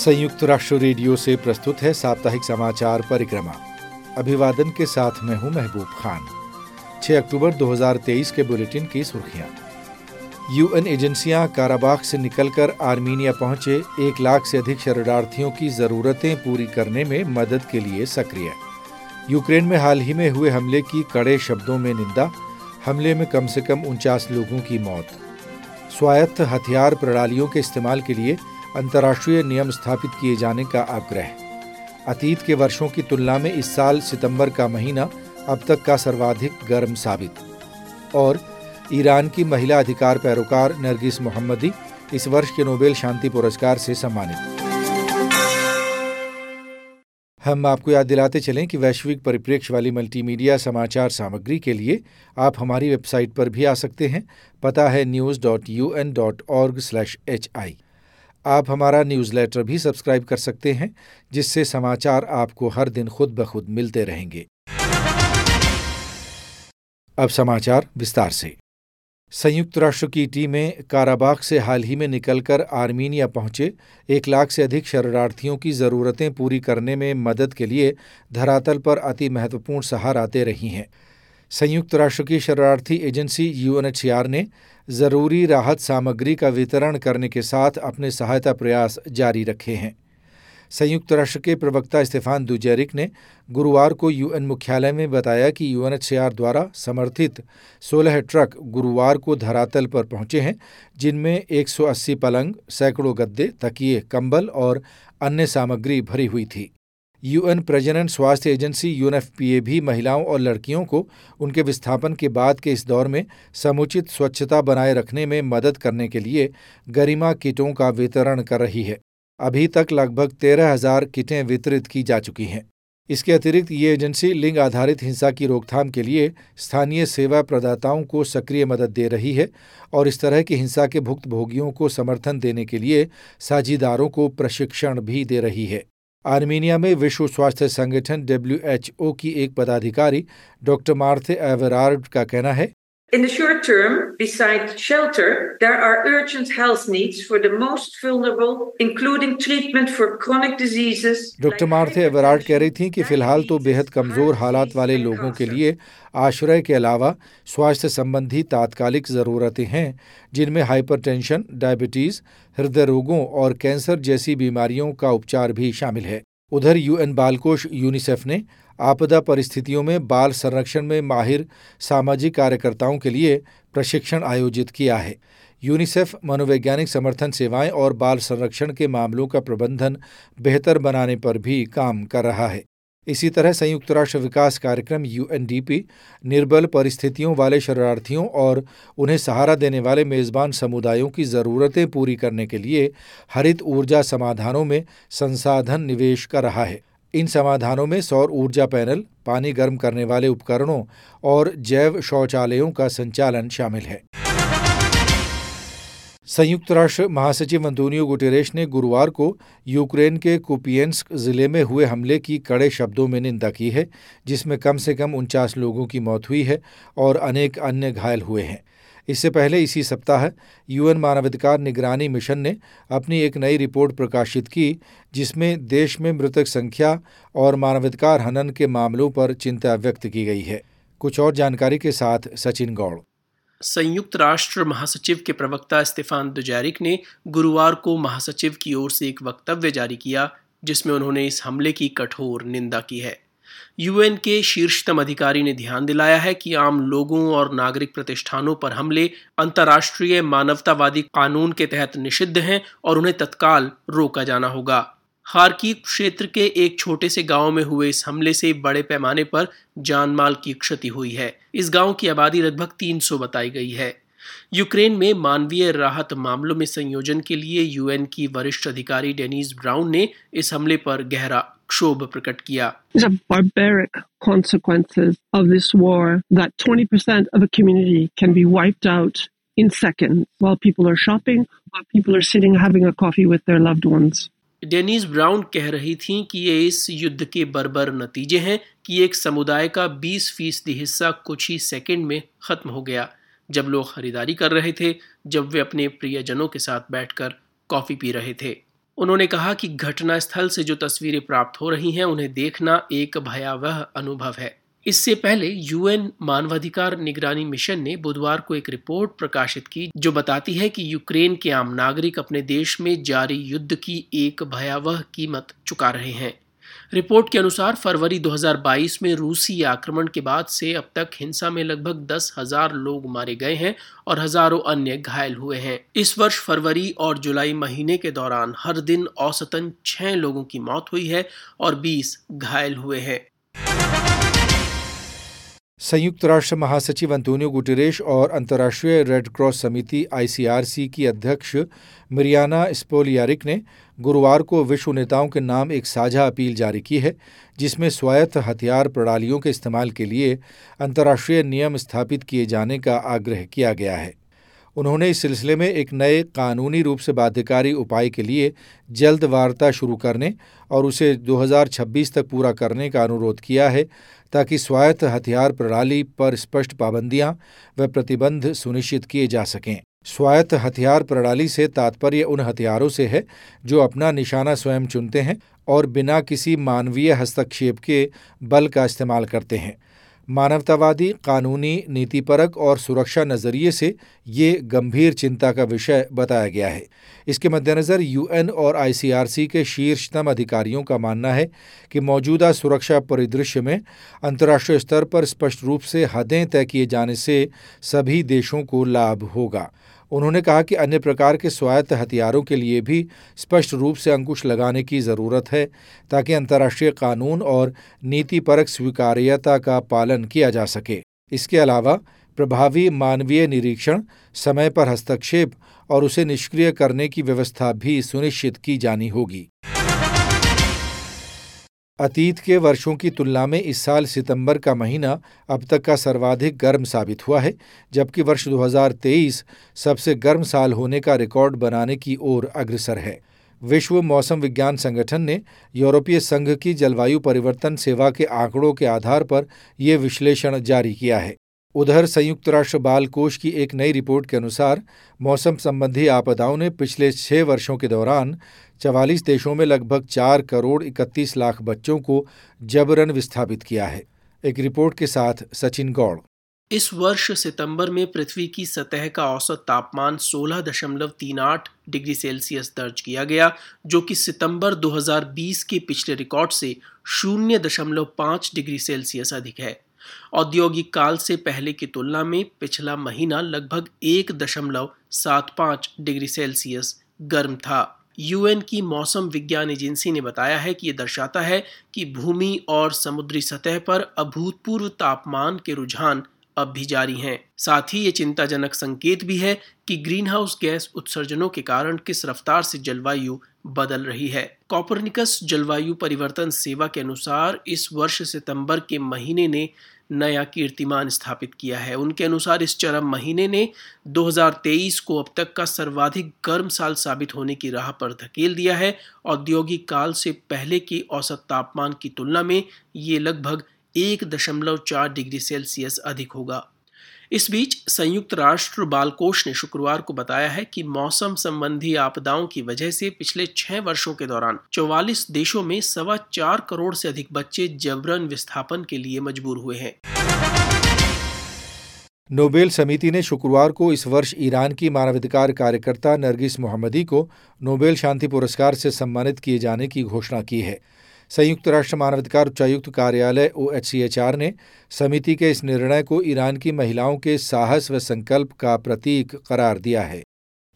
संयुक्त राष्ट्र रेडियो से प्रस्तुत है साप्ताहिक समाचार परिक्रमा। अभिवादन के साथ मैं हूँ महबूब खान। 6 अक्टूबर 2023 के बुलेटिन की सुर्खियाँ। यूएन एजेंसियाँ काराबाग से निकलकर आर्मीनिया पहुँचे, एक लाख से अधिक शरणार्थियों की जरूरतें पूरी करने में मदद के लिए सक्रिय। यूक्रेन में हाल ही में हुए हमले की कड़े शब्दों में निंदा, हमले में कम से कम उनचास लोगों की मौत। स्वायत्त हथियार प्रणालियों के इस्तेमाल के लिए अंतर्राष्ट्रीय नियम स्थापित किए जाने का आग्रह। अतीत के वर्षों की तुलना में इस साल सितंबर का महीना अब तक का सर्वाधिक गर्म साबित। और ईरान की महिला अधिकार पैरोकार नरगिस मोहम्मदी इस वर्ष के नोबेल शांति पुरस्कार से सम्मानित। हम आपको याद दिलाते चलें कि वैश्विक परिप्रेक्ष्य वाली मल्टीमीडिया समाचार सामग्री के लिए आप हमारी वेबसाइट पर भी आ सकते हैं। पता है news dot U N dot org slash H I आप हमारा न्यूज़लेटर भी सब्सक्राइब कर सकते हैं, जिससे समाचार आपको हर दिन खुद ब खुद मिलते रहेंगे। अब समाचार विस्तार से। संयुक्त राष्ट्र की टीमें काराबाग से हाल ही में निकलकर आर्मीनिया पहुँचे। एक लाख से अधिक शरणार्थियों की ज़रूरतें पूरी करने में मदद के लिए धरातल पर अति महत्वपूर्ण सहारा दे रही हैं। संयुक्त राष्ट्र की शरणार्थी एजेंसी यूएनएचसीआर ने ज़रूरी राहत सामग्री का वितरण करने के साथ अपने सहायता प्रयास जारी रखे हैं। संयुक्त राष्ट्र के प्रवक्ता स्टेफान दुजैरिक ने गुरुवार को यूएन मुख्यालय में बताया कि यूएनएचसीआर द्वारा समर्थित 16 ट्रक गुरुवार को धरातल पर पहुँचे हैं, जिनमें 180 पलंग, सैकड़ों गद्दे, तकिए, कंबल और अन्य सामग्री भरी हुई थी। यूएन प्रजनन स्वास्थ्य एजेंसी यूएनएफपीए भी महिलाओं और लड़कियों को उनके विस्थापन के बाद के इस दौर में समुचित स्वच्छता बनाए रखने में मदद करने के लिए गरिमा किटों का वितरण कर रही है। अभी तक लगभग तेरह हज़ार किटें वितरित की जा चुकी हैं। इसके अतिरिक्त ये एजेंसी लिंग आधारित हिंसा की रोकथाम के लिए स्थानीय सेवा प्रदाताओं को सक्रिय मदद दे रही है और इस तरह की हिंसा के भुक्तभोगियों को समर्थन देने के लिए साझीदारों को प्रशिक्षण भी दे रही है। आर्मीनिया में विश्व स्वास्थ्य संगठन डब्ल्यूएचओ की एक पदाधिकारी डॉक्टर मार्थे एवरार्ड का कहना है In the short term, besides shelter, there are urgent health needs for the most vulnerable, including treatment for chronic diseases. Doctor Marthe Everard कह रही थी कि फ़िलहाल तो बेहद कमज़ोर हालात वाले लोगों के लिए आश्रय के अलावा स्वास्थ्य संबंधी तात्कालिक ज़रूरतें हैं जिनमें हाइपरटेंशन, डायबिटीज़ हृदय रोगों और कैंसर जैसी बीमारियों का उपचार भी शामिल है उधर यूएन बालकोष यूनिसेफ ने आपदा परिस्थितियों में बाल संरक्षण में माहिर सामाजिक कार्यकर्ताओं के लिए प्रशिक्षण आयोजित किया है। यूनिसेफ मनोवैज्ञानिक समर्थन सेवाएँ और बाल संरक्षण के मामलों का प्रबंधन बेहतर बनाने पर भी काम कर रहा है। इसी तरह संयुक्त राष्ट्र विकास कार्यक्रम यूएनडीपी निर्बल परिस्थितियों वाले शरणार्थियों और उन्हें सहारा देने वाले मेज़बान समुदायों की ज़रूरतें पूरी करने के लिए हरित ऊर्जा समाधानों में संसाधन निवेश कर रहा है। इन समाधानों में सौर ऊर्जा पैनल, पानी गर्म करने वाले उपकरणों और जैव शौचालयों का संचालन शामिल है। संयुक्त राष्ट्र महासचिव अंतोनियो गुटेरेश ने गुरुवार को यूक्रेन के कुपियंस्क ज़िले में हुए हमले की कड़े शब्दों में निंदा की है, जिसमें कम से कम उनचास लोगों की मौत हुई है और अनेक अन्य घायल हुए हैं। इससे पहले इसी सप्ताह यूएन मानवाधिकार निगरानी मिशन ने अपनी एक नई रिपोर्ट प्रकाशित की, जिसमें देश में मृतक संख्या और मानवाधिकार हनन के मामलों पर चिंता व्यक्त की गई है। कुछ और जानकारी के साथ सचिन गौड़। संयुक्त राष्ट्र महासचिव के प्रवक्ता स्टेफान दुजैरिक ने गुरुवार को महासचिव की ओर से एक वक्तव्य जारी किया, जिसमें उन्होंने इस हमले की कठोर निंदा की है। यूएन के शीर्षतम अधिकारी ने ध्यान दिलाया है कि आम लोगों और नागरिक प्रतिष्ठानों पर हमले अंतर्राष्ट्रीय मानवतावादी कानून के तहत निषिद्ध हैं और उन्हें तत्काल रोका जाना होगा। खारकी क्षेत्र के एक छोटे से गाँव में हुए इस हमले से बड़े पैमाने पर जान माल की क्षति हुई है। इस गाँव की आबादी लगभग 300 बताई गई है। यूक्रेन में मानवीय राहत मामलों में संयोजन के लिए यूएन की वरिष्ठ अधिकारी डेनिस ब्राउन ने इस हमले पर गहरा क्षोभ प्रकट किया। In seconds, while people are shopping, while people are sitting having a coffee with their loved ones. Dennis Brown कह रही थी कि ये इस युद्ध के बर्बर नतीजे हैं कि एक समुदाय का 20 फ़ीसदी हिस्सा कुछ ही सेकंड में खत्म हो गया। जब लोग खरीदारी कर रहे थे, जब वे अपने प्रियजनों के साथ बैठकर कॉफ़ी पी रहे थे। उन्होंने कहा कि घटनास्थल से जो तस्वीरें प्राप्त हो रही हैं, उन्हें देखना एक भयावह अनुभव है। इससे पहले यूएन मानवाधिकार निगरानी मिशन ने बुधवार को एक रिपोर्ट प्रकाशित की, जो बताती है कि यूक्रेन के आम नागरिक अपने देश में जारी युद्ध की एक भयावह कीमत चुका रहे हैं। रिपोर्ट के अनुसार, फरवरी 2022 में रूसी आक्रमण के बाद से अब तक हिंसा में लगभग दस हज़ार लोग मारे गए हैं और हज़ारों अन्य घायल हुए हैं। इस वर्ष फरवरी और जुलाई महीने के दौरान हर दिन औसतन छह लोगों की मौत हुई है और 20 घायल हुए हैं। संयुक्त राष्ट्र महासचिव अंतोनियो गुटेरेश और अंतर्राष्ट्रीय रेड क्रॉस समिति आईसीआरसी की अध्यक्ष मिरियाना स्पोलियारिक ने गुरुवार को विश्व नेताओं के नाम एक साझा अपील जारी की है, जिसमें स्वायत्त हथियार प्रणालियों के इस्तेमाल के लिए अंतर्राष्ट्रीय नियम स्थापित किए जाने का आग्रह किया गया है। उन्होंने इस सिलसिले में एक नए कानूनी रूप से बाध्यकारी उपाय के लिए जल्द वार्ता शुरू करने और उसे 2026 तक पूरा करने का अनुरोध किया है, ताकि स्वायत्त हथियार प्रणाली पर स्पष्ट पाबंदियाँ व प्रतिबंध सुनिश्चित किए जा सकें। स्वायत्त हथियार प्रणाली से तात्पर्य उन हथियारों से है जो अपना निशाना स्वयं चुनते हैं और बिना किसी मानवीय हस्तक्षेप के बल का इस्तेमाल करते हैं। मानवतावादी, कानूनी, नीतिपरक और सुरक्षा नज़रिए से ये गंभीर चिंता का विषय बताया गया है। इसके मद्देनज़र यूएन और आईसीआरसी के शीर्षतम अधिकारियों का मानना है कि मौजूदा सुरक्षा परिदृश्य में अंतर्राष्ट्रीय स्तर पर स्पष्ट रूप से हदें तय किए जाने से सभी देशों को लाभ होगा। उन्होंने कहा कि अन्य प्रकार के स्वायत्त हथियारों के लिए भी स्पष्ट रूप से अंकुश लगाने की ज़रूरत है, ताकि अंतर्राष्ट्रीय कानून और नीतिपरक स्वीकार्यता का पालन किया जा सके। इसके अलावा, प्रभावी मानवीय निरीक्षण, समय पर हस्तक्षेप और उसे निष्क्रिय करने की व्यवस्था भी सुनिश्चित की जानी होगी। अतीत के वर्षों की तुलना में इस साल सितंबर का महीना अब तक का सर्वाधिक गर्म साबित हुआ है, जबकि वर्ष 2023 सबसे गर्म साल होने का रिकॉर्ड बनाने की ओर अग्रसर है। विश्व मौसम विज्ञान संगठन ने यूरोपीय संघ की जलवायु परिवर्तन सेवा के आंकड़ों के आधार पर यह विश्लेषण जारी किया है। उधर संयुक्त राष्ट्र बाल कोष की एक नई रिपोर्ट के अनुसार मौसम संबंधी आपदाओं ने पिछले छह वर्षों के दौरान चवालीस देशों में लगभग चार करोड़ इकतीस लाख बच्चों को जबरन विस्थापित किया है। एक रिपोर्ट के साथ सचिन गौड़। इस वर्ष सितंबर में पृथ्वी की सतह का औसत तापमान 16.38 डिग्री सेल्सियस दर्ज किया गया, जो कि सितंबर 2020 के पिछले रिकॉर्ड से 0.5 डिग्री सेल्सियस अधिक है। औद्योगिक काल से पहले की तुलना में पिछला महीना लगभग एक दशमलव सात पाँच डिग्री सेल्सियस गर्म था। यूएन की मौसम विज्ञान एजेंसी ने बताया है कि यह दर्शाता है कि भूमि और समुद्री सतह पर अभूतपूर्व तापमान के रुझान अब भी जारी हैं। साथ ही ये चिंताजनक संकेत भी है कि ग्रीन हाउस गैस उत्सर्जनों के कारण किस रफ्तार से जलवायु बदल रही है। कॉपरनिकस जलवायु परिवर्तन सेवा के अनुसार इस वर्ष सितंबर के महीने ने नया कीर्तिमान स्थापित किया है। उनके अनुसार इस चरम महीने ने 2023 को अब तक का सर्वाधिक गर्म साल साबित होने की राह पर धकेल दिया है। औद्योगिक काल से पहले के औसत तापमान की तुलना में ये लगभग एक दशमलव चार डिग्री सेल्सियस अधिक होगा। इस बीच संयुक्त राष्ट्र बाल कोष ने शुक्रवार को बताया है कि मौसम संबंधी आपदाओं की वजह से पिछले छह वर्षों के दौरान चौवालीस देशों में सवा चार करोड़ से अधिक बच्चे जबरन विस्थापन के लिए मजबूर हुए हैं। नोबेल समिति ने शुक्रवार को इस वर्ष ईरान की मानवाधिकार कार्यकर्ता नरगिस मोहम्मदी को नोबेल शांति पुरस्कार से सम्मानित किए जाने की घोषणा की है। संयुक्त राष्ट्र मानवाधिकार उच्चायुक्त कार्यालय ओ ने समिति के इस निर्णय को ईरान की महिलाओं के साहस व संकल्प का प्रतीक करार दिया है।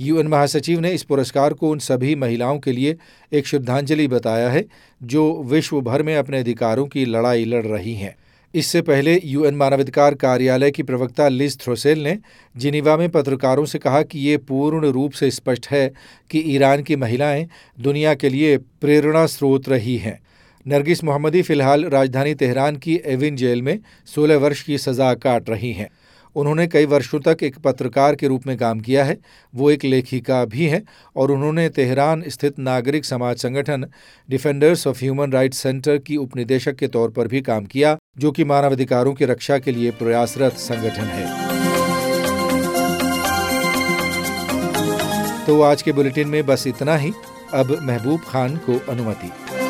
यूएन महासचिव ने इस पुरस्कार को उन सभी महिलाओं के लिए एक श्रद्धांजलि बताया है, जो विश्व भर में अपने अधिकारों की लड़ाई लड़ रही हैं। इससे पहले यूएन मानवाधिकार कार्यालय की प्रवक्ता लिज थ्रोसेल ने जिनीवा में पत्रकारों से कहा कि ये पूर्ण रूप से स्पष्ट है कि ईरान की महिलाएँ दुनिया के लिए प्रेरणा स्रोत रही हैं। नरगिस मोहम्मदी फ़िलहाल राजधानी तेहरान की एविन जेल में 16 वर्ष की सज़ा काट रही हैं। उन्होंने कई वर्षों तक एक पत्रकार के रूप में काम किया है। वो एक लेखिका भी हैं और उन्होंने तेहरान स्थित नागरिक समाज संगठन defenders of human rights center की उपनिदेशक के तौर पर भी काम किया, जो कि मानवाधिकारों की रक्षा के लिए प्रयासरत संगठन है। तो आज के बुलेटिन में बस इतना ही। अब महबूब खान को अनुमति।